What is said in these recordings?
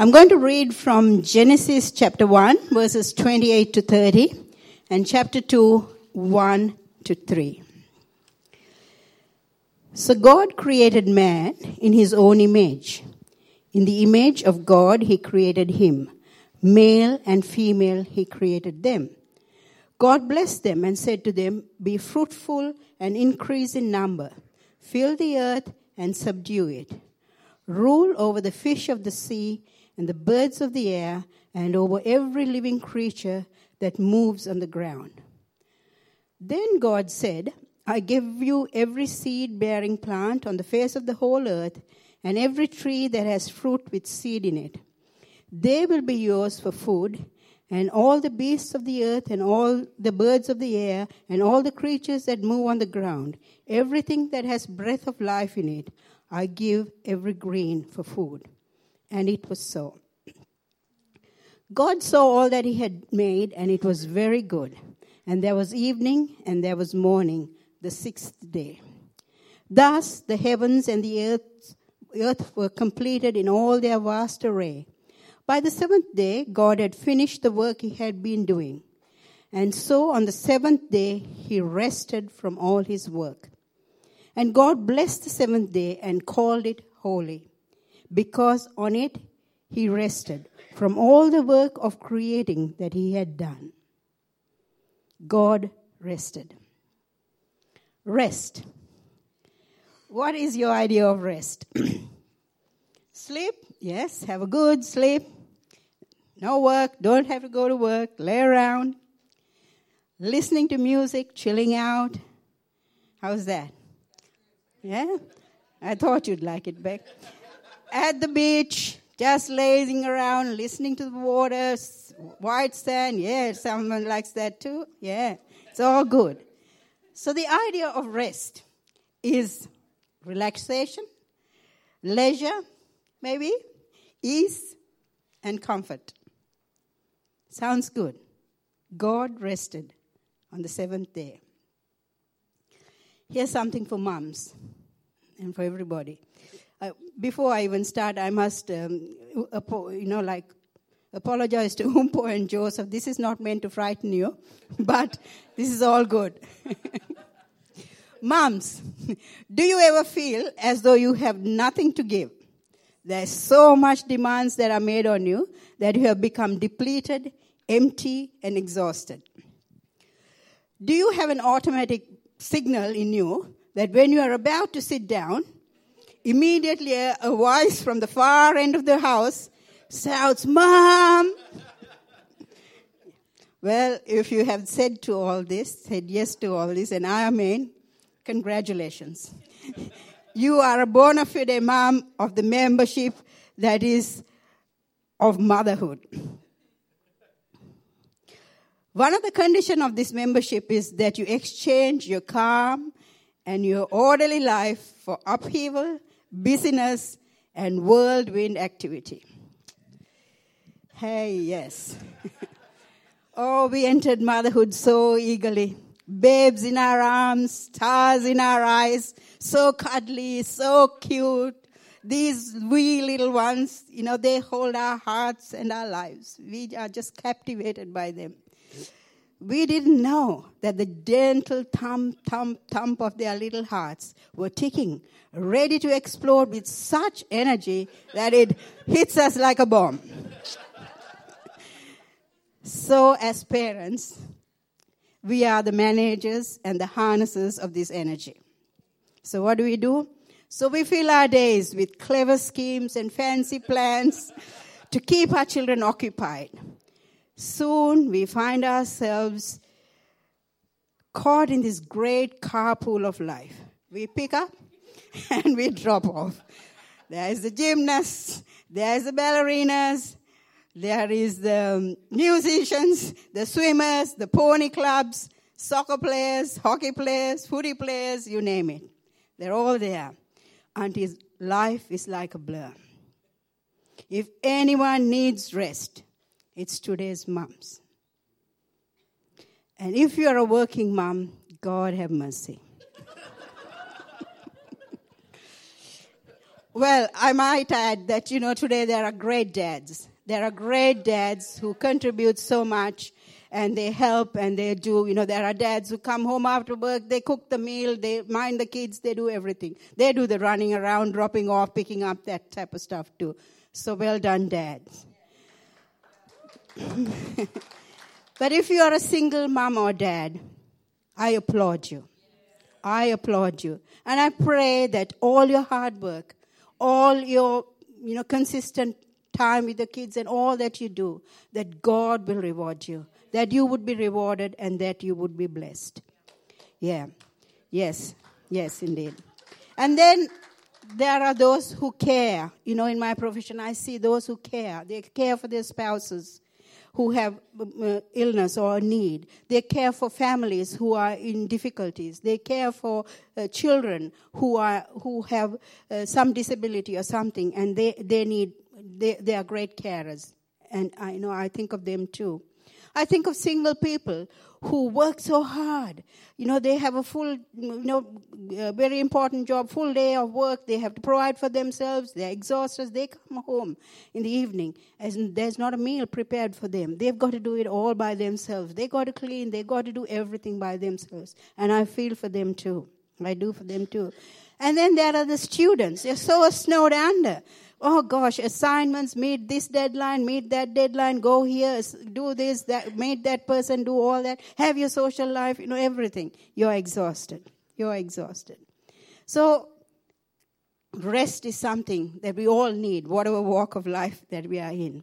I'm going to read from Genesis chapter 1, verses 28 to 30, and chapter 2, 1 to 3. So God created man in his own image. In the image of God, he created him. Male and female, he created them. God blessed them and said to them, Be fruitful and increase in number, fill the earth and subdue it. Rule over the fish of the sea and the birds of the air and over every living creature that moves on the ground. Then God said, I give you every seed bearing plant on the face of the whole earth, and every tree that has fruit with seed in it. They will be yours for food, and all the beasts of the earth, and all the birds of the air, and all the creatures that move on the ground, everything that has breath of life in it, I give every green for food. And it was so. God saw all that he had made, and it was very good. And there was evening, and there was morning, the sixth day. Thus the heavens and the earth, earth were completed in all their vast array. By the seventh day, God had finished the work he had been doing. And so on the seventh day, he rested from all his work. And God blessed the seventh day and called it holy, because on it he rested from all the work of creating that he had done. God rested. Rest. What is your idea of rest? sleep, yes, have a good sleep. No work, don't have to go to work, lay around. Listening to music, chilling out. How's that? Yeah? I thought you'd like it, Beck. At the beach, just lazing around, listening to the water, white sand. Yeah, someone likes that too. Yeah, it's all good. So the idea of rest is relaxation, leisure, maybe, ease, and comfort. Sounds good. God rested on the seventh day. Here's something for moms and for everybody. Uh, before I even start, I must, um, you know, like apologize to Umpo and Joseph. This is not meant to frighten you, but this is all good. Moms, do you ever feel as though you have nothing to give? There's so much demands that are made on you that you have become depleted, empty, and exhausted. Do you have an automatic signal in you that when you are about to sit down, immediately a, a voice from the far end of the house shouts, Mom! well, if you have said to all this, said yes to all this, and I amen, congratulations. you are a bona fide mom of the membership that is of motherhood. One of the conditions of this membership is that you exchange your calm and your orderly life for upheaval, busyness, and whirlwind activity. Hey, yes. oh, we entered motherhood so eagerly. Babes in our arms, stars in our eyes, so cuddly, so cute. These wee little ones, you know, they hold our hearts and our lives. We are just captivated by them. We didn't know that the gentle thump, thump, thump of their little hearts were ticking, ready to explode with such energy that it hits us like a bomb. so, as parents, we are the managers and the harnessers of this energy. So, what do we do? So, we fill our days with clever schemes and fancy plans to keep our children occupied soon we find ourselves caught in this great carpool of life. We pick up and we drop off. There is the gymnasts, there is the ballerinas, there is the musicians, the swimmers, the pony clubs, soccer players, hockey players, footy players, you name it. They're all there until life is like a blur. If anyone needs rest, it's today's moms. And if you're a working mom, God have mercy. Well, I might add that, you know, today there are great dads. There are great dads who contribute so much and they help and they do, you know, there are dads who come home after work, they cook the meal, they mind the kids, they do everything. They do the running around, dropping off, picking up, that type of stuff too. So well done, dads. but if you are a single mom or dad, I applaud you. I applaud you. And I pray that all your hard work, all your, you know, consistent time with the kids and all that you do, that God will reward you that you would be rewarded and that you would be blessed. Yeah. Yes. Yes, indeed. And then there are those who care. You know, in my profession, I see those who care. They care for their spouses who have uh, illness or need. They care for families who are in difficulties. They care for uh, children who are who have uh, some disability or something, and they they need they they are great carers. And I know I think of them too. I think of single people who work so hard. You know, they have a full, you know, very important job, full day of work. They have to provide for themselves. They're exhausted. They come home in the evening and there's not a meal prepared for them. They've got to do it all by themselves. They got to clean. They got to do everything by themselves. And I feel for them too. I do for them too. And then there are the students. They're so snowed under oh gosh, assignments, meet this deadline, meet that deadline, go here, do this, that, meet that person, do all that, have your social life, you know, everything. You're exhausted. You're exhausted. So, rest is something that we all need, whatever walk of life that we are in.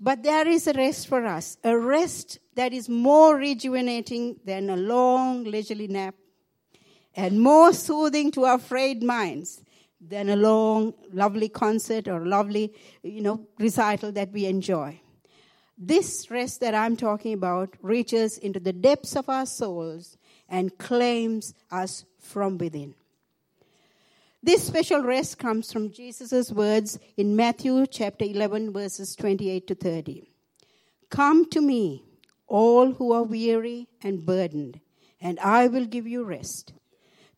But there is a rest for us, a rest that is more rejuvenating than a long leisurely nap and more soothing to our frayed minds than a long, lovely concert or lovely, you know, recital that we enjoy. This rest that I'm talking about reaches into the depths of our souls and claims us from within. This special rest comes from Jesus' words in Matthew chapter 11, verses 28 to 30. Come to me, all who are weary and burdened, and I will give you rest.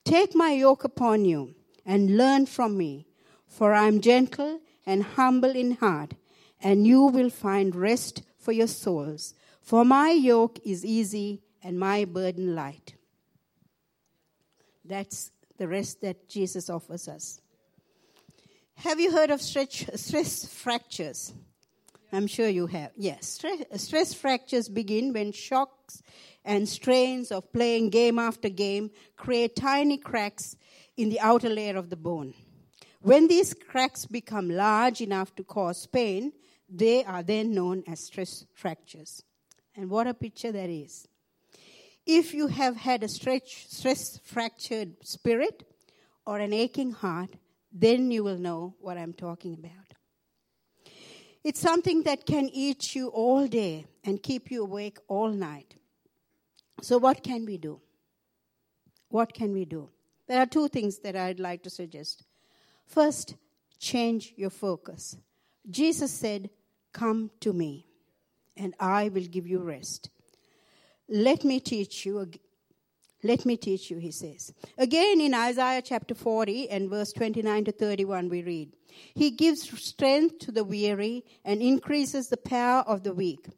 Take my yoke upon you and learn from me, for I am gentle and humble in heart, and you will find rest for your souls. For my yoke is easy and my burden light. That's the rest that Jesus offers us. Have you heard of stretch, stress fractures? I'm sure you have. Yes, stress, stress fractures begin when shocks and strains of playing game after game create tiny cracks in the outer layer of the bone. When these cracks become large enough to cause pain, they are then known as stress fractures. And what a picture that is. If you have had a stretch, stress fractured spirit or an aching heart, then you will know what I'm talking about. It's something that can eat you all day and keep you awake all night. So, what can we do? What can we do? There are two things that I'd like to suggest. First, change your focus. Jesus said, Come to me, and I will give you rest. Let me teach you. Let me teach you, he says. Again in Isaiah chapter 40 and verse 29 to 31, we read, He gives strength to the weary and increases the power of the weak.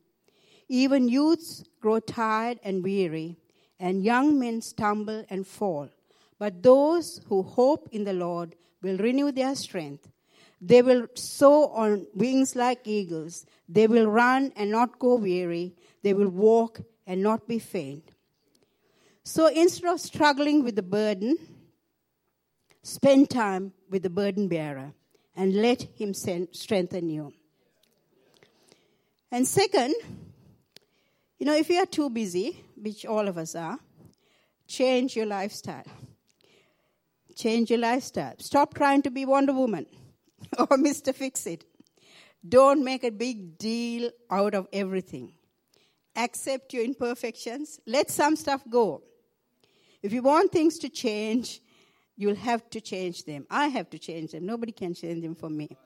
Even youths grow tired and weary, and young men stumble and fall. But those who hope in the Lord will renew their strength. They will soar on wings like eagles. They will run and not go weary. They will walk and not be faint. So instead of struggling with the burden, spend time with the burden bearer and let him strengthen you. And second, you know, if you are too busy, which all of us are, change your lifestyle. Change your lifestyle. Stop trying to be Wonder Woman or Mr. Fix It. Don't make a big deal out of everything. Accept your imperfections. Let some stuff go. If you want things to change, you'll have to change them. I have to change them. Nobody can change them for me.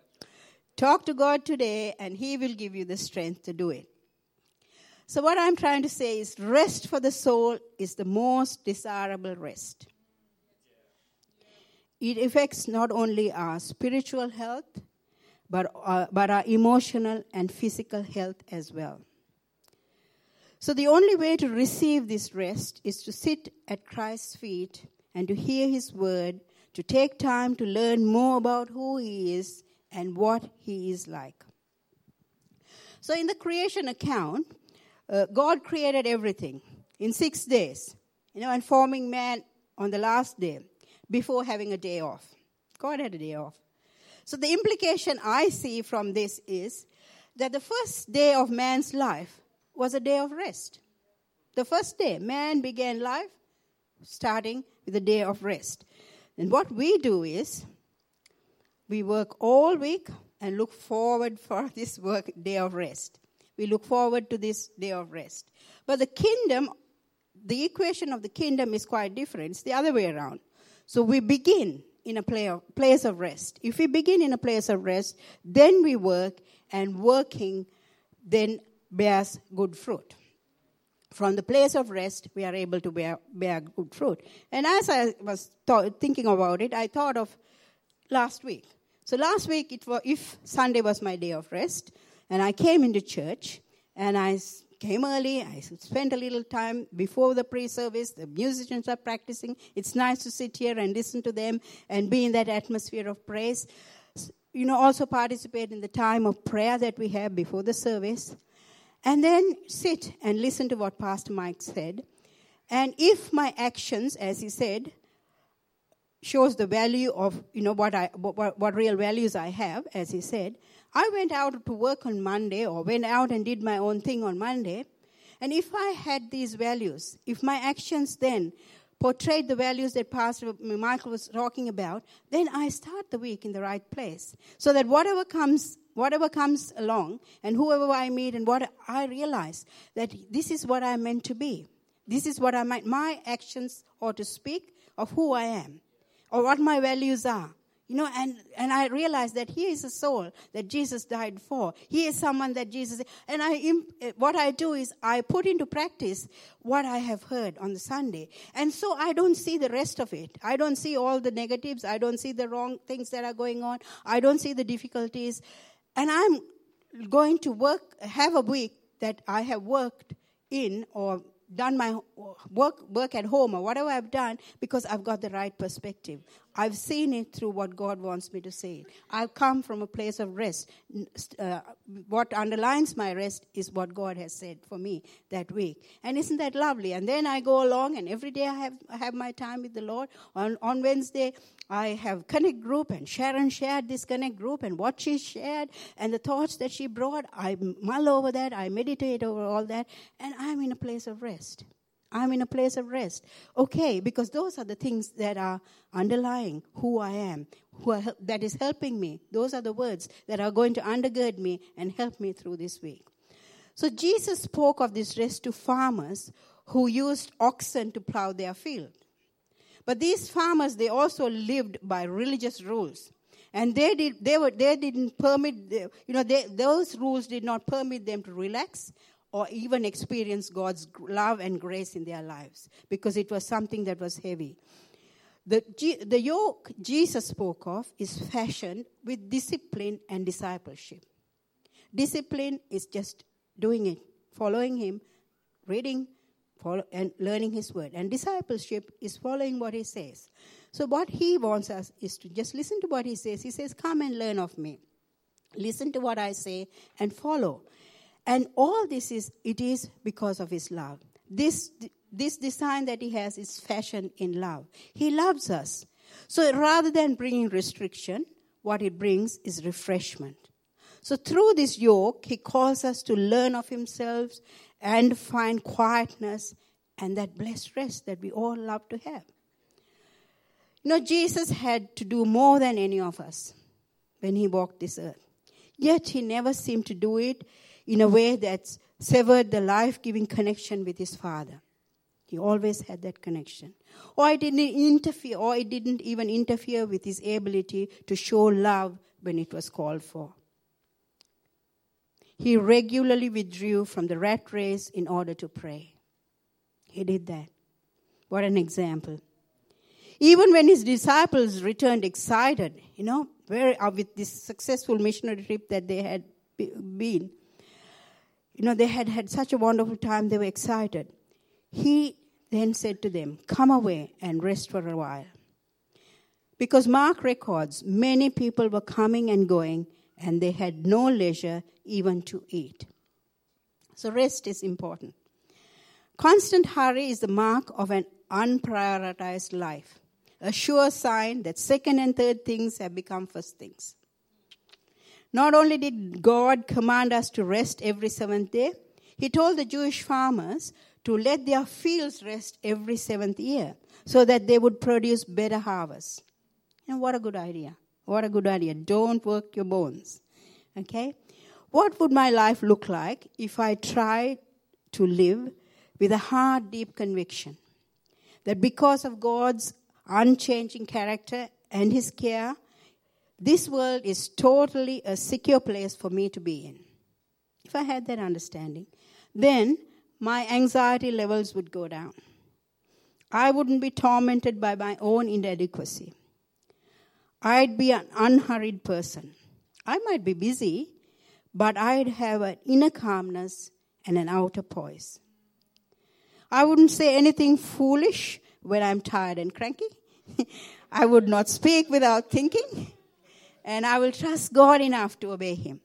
Talk to God today, and He will give you the strength to do it. So, what I'm trying to say is rest for the soul is the most desirable rest. It affects not only our spiritual health, but, uh, but our emotional and physical health as well. So, the only way to receive this rest is to sit at Christ's feet and to hear his word, to take time to learn more about who he is and what he is like. So, in the creation account, uh, God created everything in six days, you know, and forming man on the last day before having a day off. God had a day off. So, the implication I see from this is that the first day of man's life was a day of rest. The first day, man began life starting with a day of rest. And what we do is we work all week and look forward for this work day of rest. We look forward to this day of rest. But the kingdom, the equation of the kingdom is quite different. It's the other way around. So we begin in a place of rest. If we begin in a place of rest, then we work, and working then bears good fruit. From the place of rest, we are able to bear, bear good fruit. And as I was th- thinking about it, I thought of last week. So last week, it was, if Sunday was my day of rest, and I came into church, and I came early. I spent a little time before the pre service. The musicians are practicing. It's nice to sit here and listen to them and be in that atmosphere of praise. You know, also participate in the time of prayer that we have before the service. And then sit and listen to what Pastor Mike said. And if my actions, as he said, shows the value of you know what I what, what real values I have, as he said, I went out to work on Monday or went out and did my own thing on Monday. And if I had these values, if my actions then portrayed the values that Pastor Michael was talking about, then I start the week in the right place. So that whatever comes, whatever comes along, and whoever I meet, and what I realize that this is what I'm meant to be. This is what I might, my actions ought to speak of who I am, or what my values are. You know, and, and I realized that he is a soul that Jesus died for. He is someone that Jesus, and I, eh, what I do is I put into practice what I have heard on the Sunday. And so I don't see the rest of it. I don't see all the negatives. I don't see the wrong things that are going on. I don't see the difficulties. And I'm going to work, have a week that I have worked in or done my work work at home or whatever I've done because I've got the right perspective. I've seen it through what God wants me to see. I've come from a place of rest. Uh, what underlines my rest is what God has said for me that week. And isn't that lovely? And then I go along, and every day I have, I have my time with the Lord. On, on Wednesday, I have Connect Group, and Sharon shared this Connect Group, and what she shared, and the thoughts that she brought. I mull over that, I meditate over all that, and I'm in a place of rest. I'm in a place of rest. Okay, because those are the things that are underlying who I am, who are, that is helping me. Those are the words that are going to undergird me and help me through this week. So Jesus spoke of this rest to farmers who used oxen to plow their field. But these farmers, they also lived by religious rules. And they, did, they, were, they didn't permit, you know, they, those rules did not permit them to relax or even experience God's love and grace in their lives because it was something that was heavy. The, the yoke Jesus spoke of is fashioned with discipline and discipleship. Discipline is just doing it, following Him, reading, follow, and learning His word. And discipleship is following what He says. So, what He wants us is to just listen to what He says. He says, Come and learn of me. Listen to what I say and follow. And all this is, it is because of his love. This, this design that he has is fashioned in love. He loves us. So rather than bringing restriction, what it brings is refreshment. So through this yoke, he calls us to learn of himself and find quietness and that blessed rest that we all love to have. You know, Jesus had to do more than any of us when he walked this earth. Yet he never seemed to do it in a way that severed the life giving connection with his father. He always had that connection. Or it didn't interfere, or it didn't even interfere with his ability to show love when it was called for. He regularly withdrew from the rat race in order to pray. He did that. What an example. Even when his disciples returned excited, you know, very, uh, with this successful missionary trip that they had been, you know, they had had such a wonderful time, they were excited. He then said to them, Come away and rest for a while. Because Mark records many people were coming and going, and they had no leisure even to eat. So, rest is important. Constant hurry is the mark of an unprioritized life, a sure sign that second and third things have become first things. Not only did God command us to rest every seventh day, He told the Jewish farmers to let their fields rest every seventh year so that they would produce better harvests. And what a good idea. What a good idea. Don't work your bones. Okay? What would my life look like if I tried to live with a hard, deep conviction that because of God's unchanging character and His care, this world is totally a secure place for me to be in. If I had that understanding, then my anxiety levels would go down. I wouldn't be tormented by my own inadequacy. I'd be an unhurried person. I might be busy, but I'd have an inner calmness and an outer poise. I wouldn't say anything foolish when I'm tired and cranky. I would not speak without thinking, and I will trust God enough to obey Him.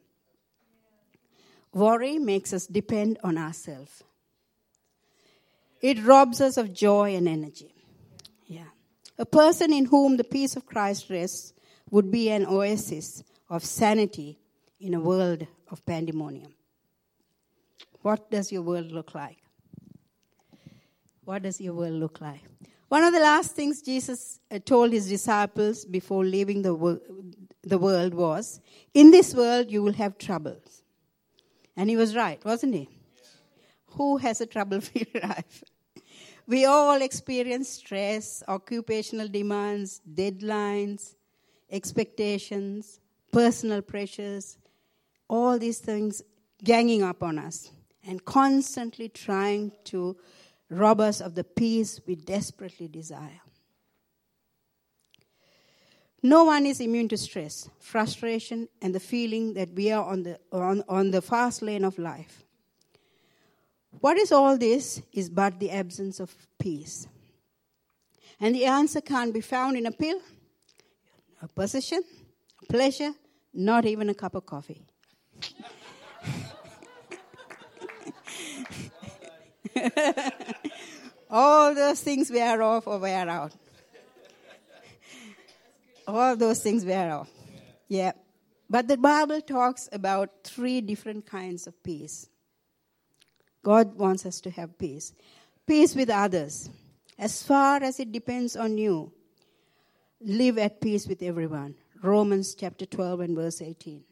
Worry makes us depend on ourselves. It robs us of joy and energy. Yeah. A person in whom the peace of Christ rests would be an oasis of sanity in a world of pandemonium. What does your world look like? What does your world look like? One of the last things Jesus uh, told his disciples before leaving the, the world was In this world you will have troubles. And he was right, wasn't he? Who has a trouble free life? We all experience stress, occupational demands, deadlines, expectations, personal pressures, all these things ganging up on us and constantly trying to rob us of the peace we desperately desire. No one is immune to stress, frustration, and the feeling that we are on the, on, on the fast lane of life. What is all this is but the absence of peace. And the answer can't be found in a pill, a position, a pleasure, not even a cup of coffee. All those things wear off or wear out. All those things wear off. Yeah. But the Bible talks about three different kinds of peace. God wants us to have peace. Peace with others. As far as it depends on you, live at peace with everyone. Romans chapter 12 and verse 18.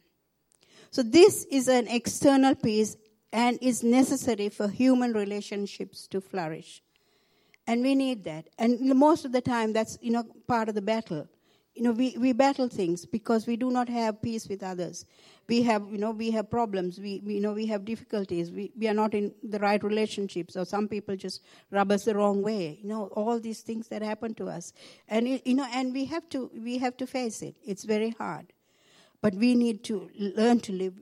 So, this is an external peace and is necessary for human relationships to flourish. And we need that. And most of the time, that's you know part of the battle. You know, we, we battle things because we do not have peace with others. We have, you know, we have problems. We, we you know, we have difficulties. We, we are not in the right relationships, or some people just rub us the wrong way. You know, all these things that happen to us, and you know, and we have to we have to face it. It's very hard, but we need to learn to live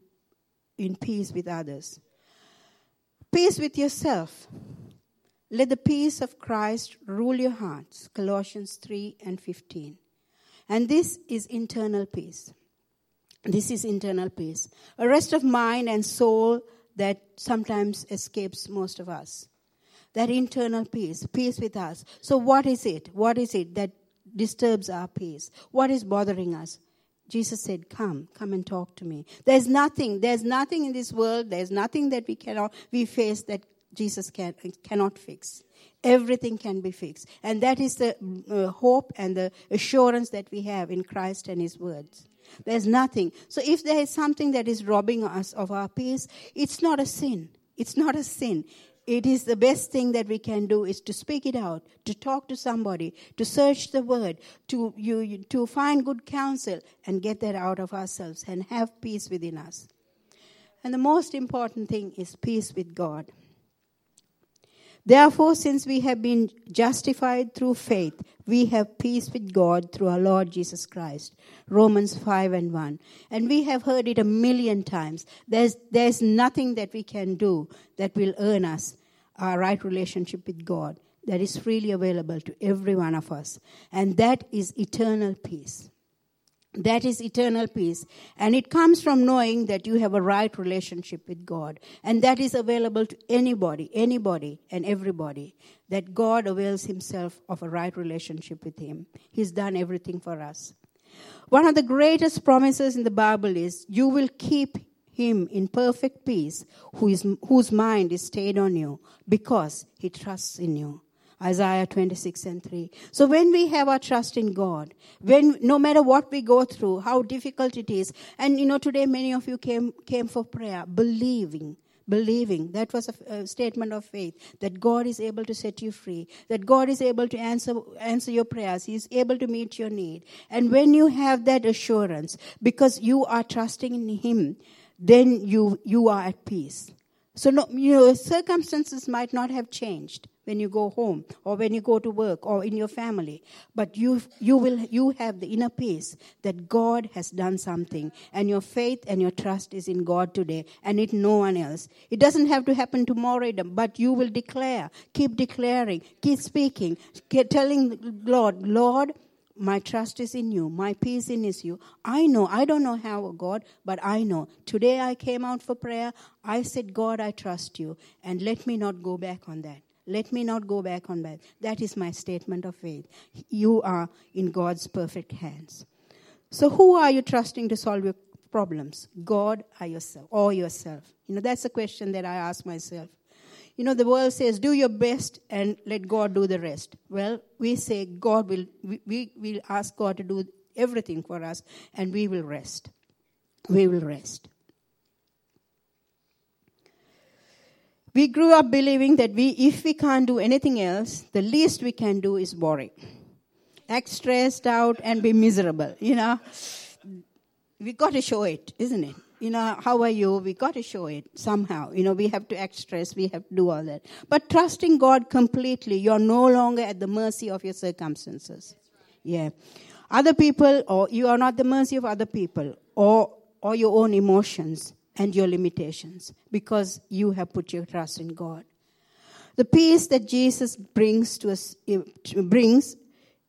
in peace with others. Peace with yourself. Let the peace of Christ rule your hearts. Colossians 3 and 15. And this is internal peace. This is internal peace. A rest of mind and soul that sometimes escapes most of us. That internal peace, peace with us. So, what is it? What is it that disturbs our peace? What is bothering us? Jesus said, Come, come and talk to me. There's nothing, there's nothing in this world, there's nothing that we cannot, we face that Jesus can, cannot fix. Everything can be fixed. And that is the uh, hope and the assurance that we have in Christ and His words. There's nothing. So if there is something that is robbing us of our peace, it's not a sin. It's not a sin it is the best thing that we can do is to speak it out, to talk to somebody, to search the word, to, you, to find good counsel and get that out of ourselves and have peace within us. And the most important thing is peace with God. Therefore, since we have been justified through faith, we have peace with God through our Lord Jesus Christ. Romans 5 and 1. And we have heard it a million times. There's, there's nothing that we can do that will earn us our right relationship with God that is freely available to every one of us. And that is eternal peace. That is eternal peace. And it comes from knowing that you have a right relationship with God. And that is available to anybody, anybody, and everybody. That God avails himself of a right relationship with Him. He's done everything for us. One of the greatest promises in the Bible is you will keep him in perfect peace who is, whose mind is stayed on you because he trusts in you. Isaiah 26 and 3. So when we have our trust in God, when no matter what we go through, how difficult it is, and you know, today many of you came, came for prayer, believing, believing. That was a, a, statement of faith that God is able to set you free, that God is able to answer, answer your prayers, He is able to meet your need. And when you have that assurance, because you are trusting in Him, then you, you are at peace. So, no, you know, circumstances might not have changed when you go home or when you go to work or in your family, but you, you will, you have the inner peace that God has done something and your faith and your trust is in God today and in no one else. It doesn't have to happen tomorrow, but you will declare, keep declaring, keep speaking, keep telling Lord, Lord, my trust is in you. My peace is in is you. I know. I don't know how, oh God, but I know. Today I came out for prayer. I said, God, I trust you. And let me not go back on that. Let me not go back on that. That is my statement of faith. You are in God's perfect hands. So who are you trusting to solve your problems? God or yourself or yourself? You know, that's a question that I ask myself. You know, the world says, do your best and let God do the rest. Well, we say God will, we, will ask God to do everything for us and we will rest. We will rest. We grew up believing that we, if we can't do anything else, the least we can do is worry. Act stressed out and be miserable, you know. We got to show it, isn't it? You know, how are you? We got to show it somehow. You know, we have to act stressed. We have to do all that. But trusting God completely, you're no longer at the mercy of your circumstances. Yeah. Other people, or you are not the mercy of other people, or, or your own emotions and your limitations, because you have put your trust in God. The peace that Jesus brings to us, eh, brings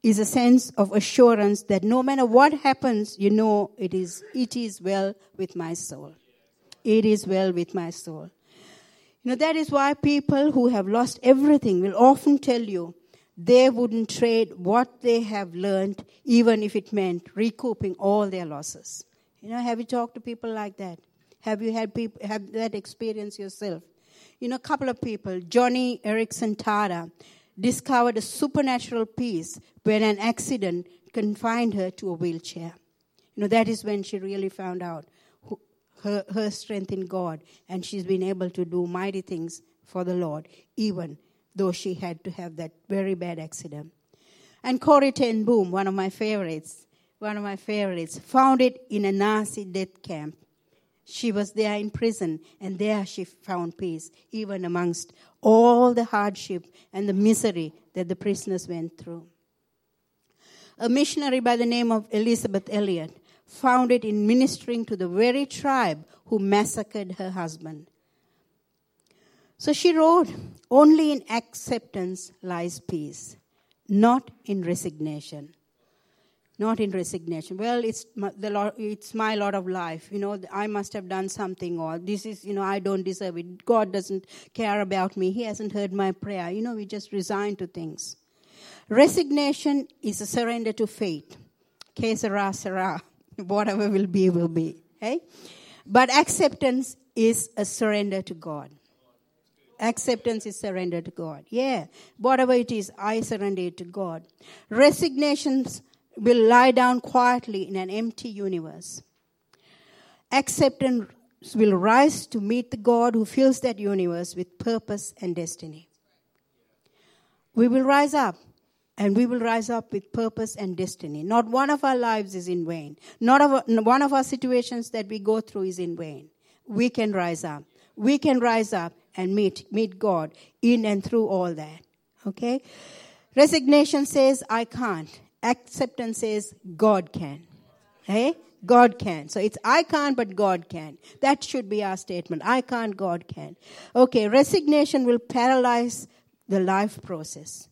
is a sense of assurance that no matter what happens, you know it is, it is well with my soul. It is well with my soul. You know, that is why people who have lost everything will often tell you they wouldn't trade what they have learned, even if it meant recouping all their losses. You know, have you talked to people like that? Have you had people have that experience yourself? You know, a couple of people, Joni Eareckson Tada, discovered a supernatural peace when an accident confined her to a wheelchair. You know, that is when she really found out who, her, her strength in God, and she's been able to do mighty things for the Lord, even though she had to have that very bad accident. And Corrie ten Boom, one of my favorites, one of my favorites, found it in a Nazi death camp she was there in prison, and there she found peace, even amongst all the hardship and the misery that the prisoners went through. A missionary by the name of Elisabeth Elliot found it in ministering to the very tribe who massacred her husband. So she wrote, Only in acceptance lies peace, not in resignation not in resignation. Well, it's my, the it's my lot of life. You know, I must have done something, or this is, you know, I don't deserve it. God doesn't care about me. He hasn't heard my prayer. You know, we just resign to things. Resignation is a surrender to fate. Que. Whatever will be, will be. Hey? But acceptance is a surrender to God. Acceptance is surrender to God. Yeah. Whatever it is, I surrender it to God. Resignations will lie down quietly in an empty universe. Acceptance will rise to meet the God who fills that universe with purpose and destiny. We will rise up and we will rise up with purpose and destiny. Not one of our lives is in vain. Not one of our situations that we go through is in vain. We can rise up. We can rise up and meet, meet God in and through all that. Okay? Resignation says, I can't. Acceptance says, God can. Hey? God can. So it's I can't, but God can. That should be our statement. I can't, God can. Okay, resignation will paralyze the life process,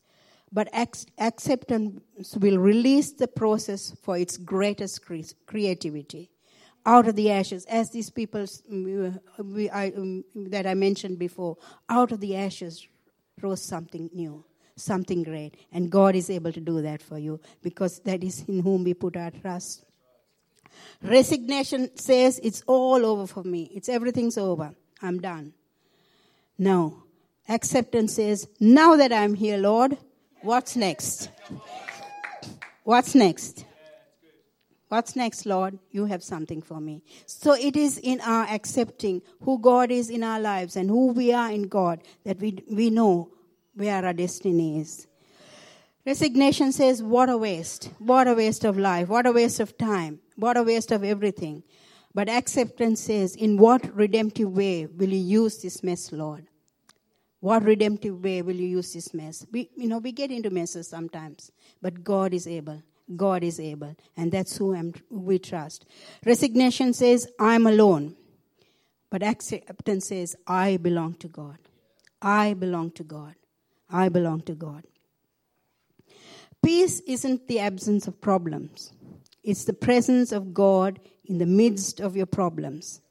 but acceptance will release the process for its greatest creativity. Out of the ashes, as these people I, um, that I mentioned before, out of the ashes rose something new something great. And God is able to do that for you because that is in whom we put our trust. Resignation says it's all over for me. It's everything's over. I'm done. No. Acceptance says, now that I'm here, Lord, what's next? What's next? What's next, Lord? You have something for me. So it is in our accepting who God is in our lives and who we are in God that we, we know where our destiny is. Resignation says, What a waste. What a waste of life. What a waste of time. What a waste of everything. But acceptance says, In what redemptive way will you use this mess, Lord? What redemptive way will you use this mess? We, you know, we get into messes sometimes, but God is able. God is able. And that's who I'm, we trust. Resignation says, I'm alone. But acceptance says, I belong to God. I belong to God. I belong to God. Peace isn't the absence of problems, it's the presence of God in the midst of your problems.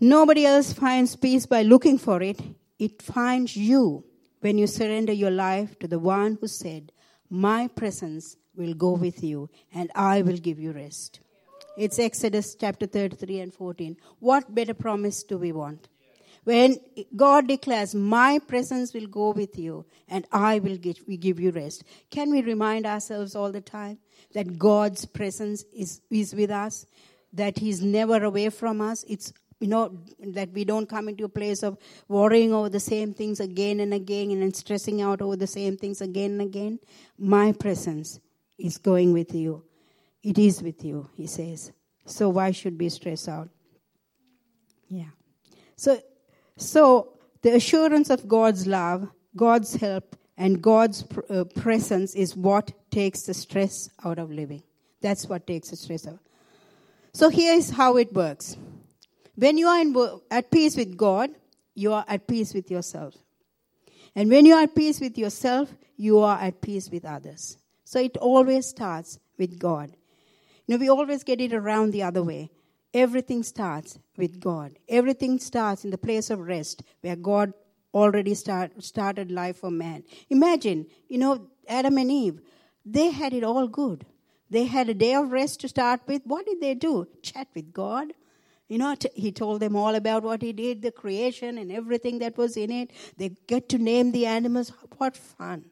Nobody else finds peace by looking for it, it finds you when you surrender your life to the one who said, My presence will go with you and I will give you rest. It's Exodus chapter 33 and 14. What better promise do we want? When God declares, My presence will go with you and I will give, you rest. Can we remind ourselves all the time that God's presence is, is with us, that He's never away from us? It's you know that we don't come into a place of worrying over the same things again and again and then stressing out over the same things again and again my presence is going with you it is with you he says so why should we stress out yeah so so, the assurance of God's love, God's help, and God's pr- uh, presence is what takes the stress out of living. That's what takes the stress out. So, here is how it works. When you are at peace with God, you are at peace with yourself. And when you are at peace with yourself, you are at peace with others. So it always starts with God. You know, we always get it around the other way. Everything starts with God. Everything starts in the place of rest where God already start, started life for man. Imagine, you know, Adam and Eve, they had it all good. They had a day of rest to start with. What did they do? Chat with God. You know, t- he told them all about what he did, the creation and everything that was in it. They get to name the animals. What fun.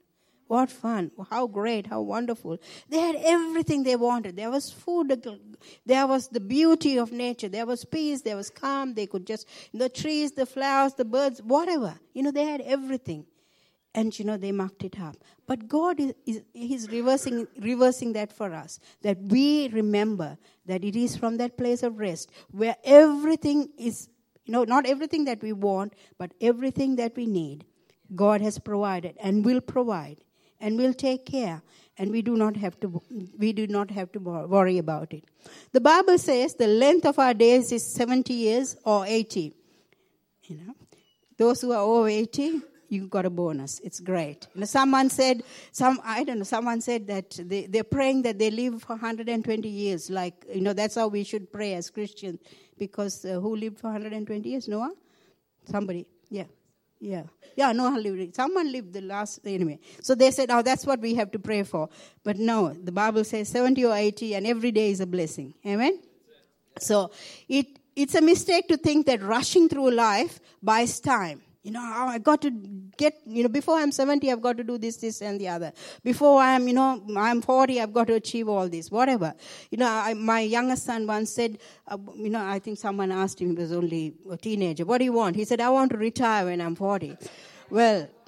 What fun. How great. How wonderful. They had everything they wanted. There was food. There was the beauty of nature. There was peace. There was calm. They could just, the trees, the flowers, the birds, whatever. You know, they had everything. And, you know, they marked it up. But God is, is He's reversing, reversing that for us. That we remember that it is from that place of rest where everything is, you know, not everything that we want, but everything that we need. God has provided and will provide and we'll take care and we do not have to we do not have to worry about it. The bible says the length of our days is 70 years or 80 you know those who are over 80 you got a bonus. It's great. You know, someone said some i don't know someone said that they, they're praying that they live for 120 years like you know that's how we should pray as christians because uh, who lived for 120 years? Noah? Somebody yeah yeah. Yeah, no lived. Someone lived the last, anyway. So they said, oh, that's what we have to pray for. But no, the Bible says 70 or 80, and every day is a blessing. Amen? So it, it's a mistake to think that rushing through life buys time. You know, oh, I got to get, you know, before I'm 70, I've got to do this, this, and the other. Before I'm, you know, I'm 40, I've got to achieve all this, whatever. You know, I, my youngest son once said, uh, you know, I think someone asked him, he was only a teenager, what do you want? He said, I want to retire when I'm 40. Well,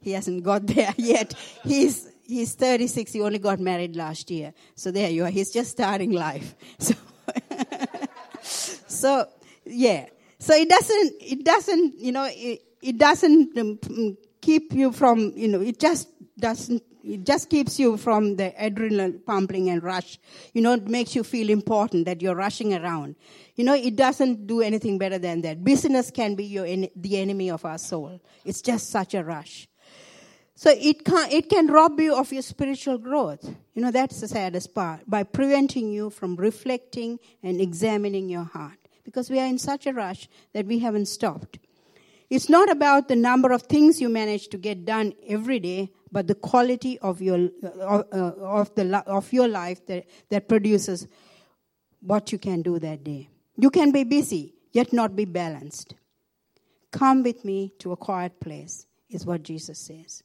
he hasn't got there yet. He's, he's 36, he only got married last year. So there you are, he's just starting life. So, so yeah. So it doesn't, it doesn't, you know, it, it doesn't um, keep you from, you know, it just doesn't, it just keeps you from the adrenaline pumping and rush. You know, it makes you feel important that you're rushing around. You know, it doesn't do anything better than that. Business can be your, the enemy of our soul. It's just such a rush. So it can, it can rob you of your spiritual growth. You know, that's the saddest part by preventing you from reflecting and examining your heart because we are in such a rush that we haven't stopped. It's not about the number of things you manage to get done every day, but the quality of your, uh, uh, of the, of your life that, that produces what you can do that day. You can be busy, yet not be balanced. Come with me to a quiet place, is what Jesus says.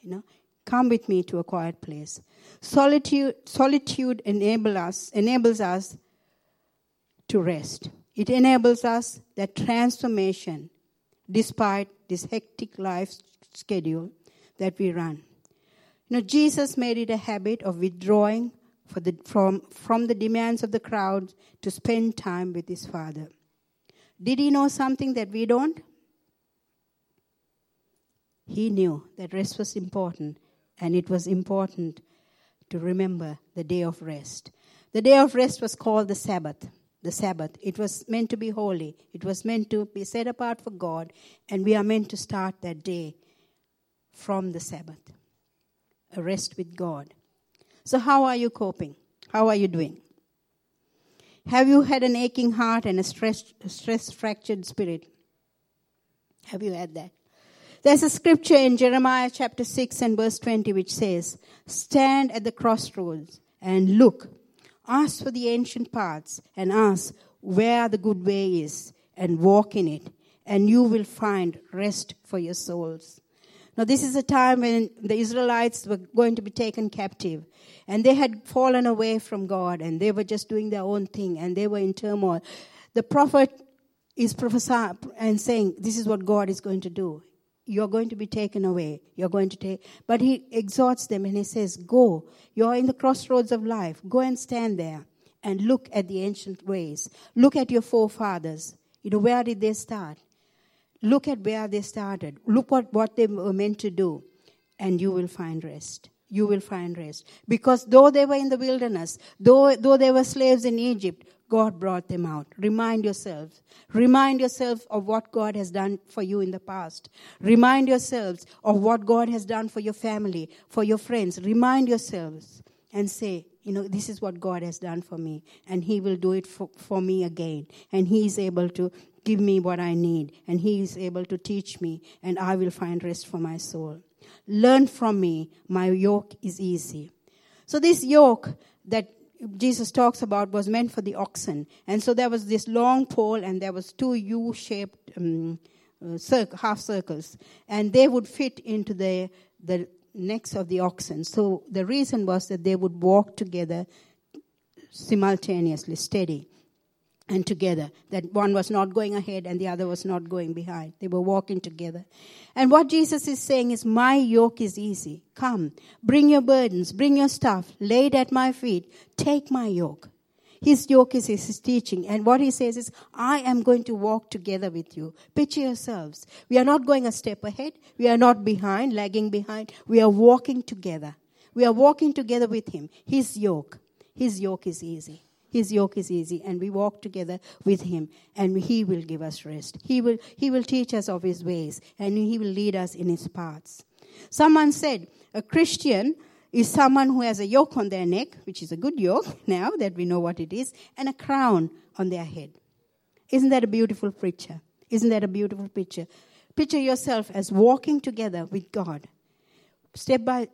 You know, come with me to a quiet place. Solitude, solitude enable us, enables us to rest. It enables us that transformation despite this hectic life schedule that we run. You know, Jesus made it a habit of withdrawing the, from, from the demands of the crowd to spend time with his Father. Did he know something that we don't? He knew that rest was important, and it was important to remember the day of rest. The day of rest was called the Sabbath the Sabbath. It was meant to be holy, it was meant to be set apart for God, and we are meant to start that day from the Sabbath. A rest with God. So, how are you coping? How are you doing? Have you had an aching heart and a stress, stress fractured spirit? Have you had that? There's a scripture in Jeremiah chapter 6 and verse 20 which says, Stand at the crossroads and look Ask for the ancient paths and ask where the good way is and walk in it, and you will find rest for your souls. Now, this is a time when the Israelites were going to be taken captive, and they had fallen away from God, and they were just doing their own thing, and they were in turmoil. The prophet is prophesying and saying, This is what God is going to do you're going to be taken away. You're going to take, but he exhorts them and he says, Go. You're in the crossroads of life. Go and stand there and look at the ancient ways. Look at your forefathers. You know, where did they start? Look at where they started. Look at what they were meant to do, and you will find rest. You will find rest. Because though they were in the wilderness, though, though they were slaves in Egypt, God brought them out. Remind yourselves. Remind yourself of what God has done for you in the past. Remind yourselves of what God has done for your family, for your friends. Remind yourselves and say, you know, this is what God has done for me, and He will do it for, for me again. And He is able to give me what I need, and He is able to teach me, and I will find rest for my soul. Learn from me, my yoke is easy. So, this yoke that Jesus talks about was meant for the oxen. And so there was this long pole and there was two U-shaped um, uh, half circles. And they would fit into the, the necks of the oxen. So the reason was that they would walk together simultaneously, steady and together. That one was not going ahead and the other was not going behind. They were walking together. And what Jesus is saying is, My yoke is easy. Come, bring your burdens, bring your stuff, lay it at my feet, take my yoke. His yoke is his teaching. And what he says is, I am going to walk together with you. Picture yourselves. We are not going a step ahead. We are not behind, lagging behind. We are walking together. We are walking together with him. His yoke. His yoke is easy. His yoke is easy, and we walk together with him, and he will give us rest. He will, he will teach us of his ways, and he will lead us in his paths. Someone said, a Christian is someone who has a yoke on their neck, which is a good yoke now that we know what it is, and a crown on their head. Isn't that a beautiful picture? Isn't that a beautiful picture? Picture yourself as walking together with God, step by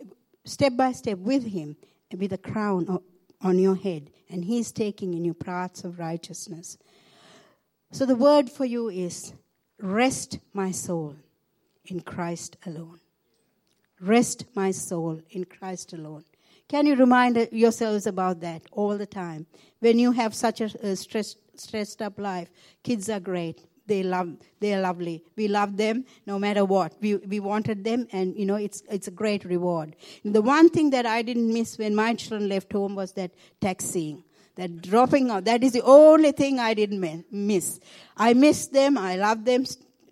step, by step with Him, with a crown on your head, and He's taking in your paths of righteousness. So the word for you is rest my soul in Christ alone. Rest my soul in Christ alone. Can you remind yourselves about that all the time? When you have such a, stressed, stressed up life, kids are great, they love they're lovely we love them no matter what we we wanted them and you know it's it's a great reward the one thing that i didn't miss when my children left home was that taxiing That dropping out, that is the only thing I didn't miss. I miss them. I love them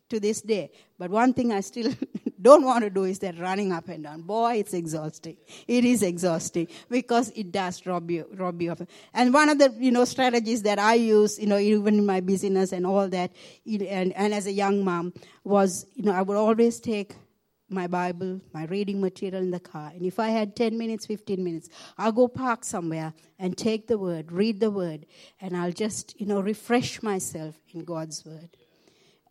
to this day. But one thing I still don't want to do is that running up and down. Boy, it's exhausting. It is exhausting because it does rob you, rob you of. And one of the you know strategies that I use, you know, even in my business and all that, and, and as a young mom, was you know I would always take my Bible, my reading material in the car. And if I had 10 minutes, 15 minutes, I'll go park somewhere and take the word, read the word, and I'll just, you know, refresh myself in God's word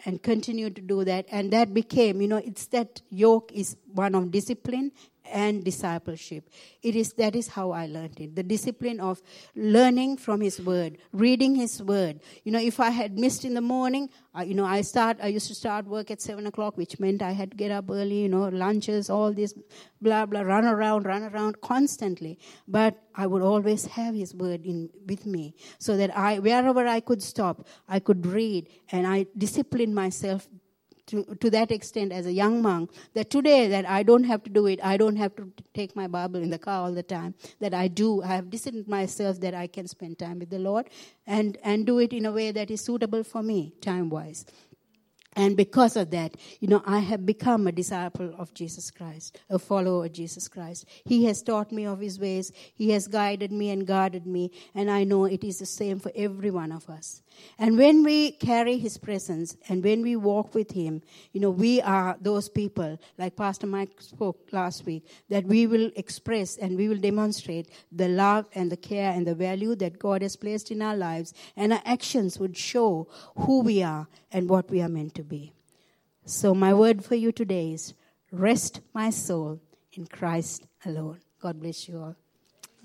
and continue to do that. And that became, you know, it's that yoke is one of discipline and discipleship. It is that is how I learned it. The discipline of learning from His Word, reading His Word. You know, if I had missed in the morning, I, you know, I start. I used to start work at seven o'clock, which meant I had to get up early. You know, lunches, all this, blah blah, run around, run around constantly. But I would always have His Word in with me, so that I, wherever I could stop, I could read, and I disciplined myself to, to that extent as a young monk that today that I don't have to do it, I don't have to take my Bible in the car all the time, that I do, I have disciplined myself that I can spend time with the Lord and, and do it in a way that is suitable for me time wise. And because of that, you know, I have become a disciple of Jesus Christ, a follower of Jesus Christ. He has taught me of his ways. He has guided me and guarded me. And I know it is the same for every one of us. And when we carry his presence and when we walk with him, you know, we are those people, like Pastor Mike spoke last week, that we will express and we will demonstrate the love and the care and the value that God has placed in our lives. And our actions would show who we are and what we are meant to be. So, my word for you today is rest my soul in Christ alone. God bless you all.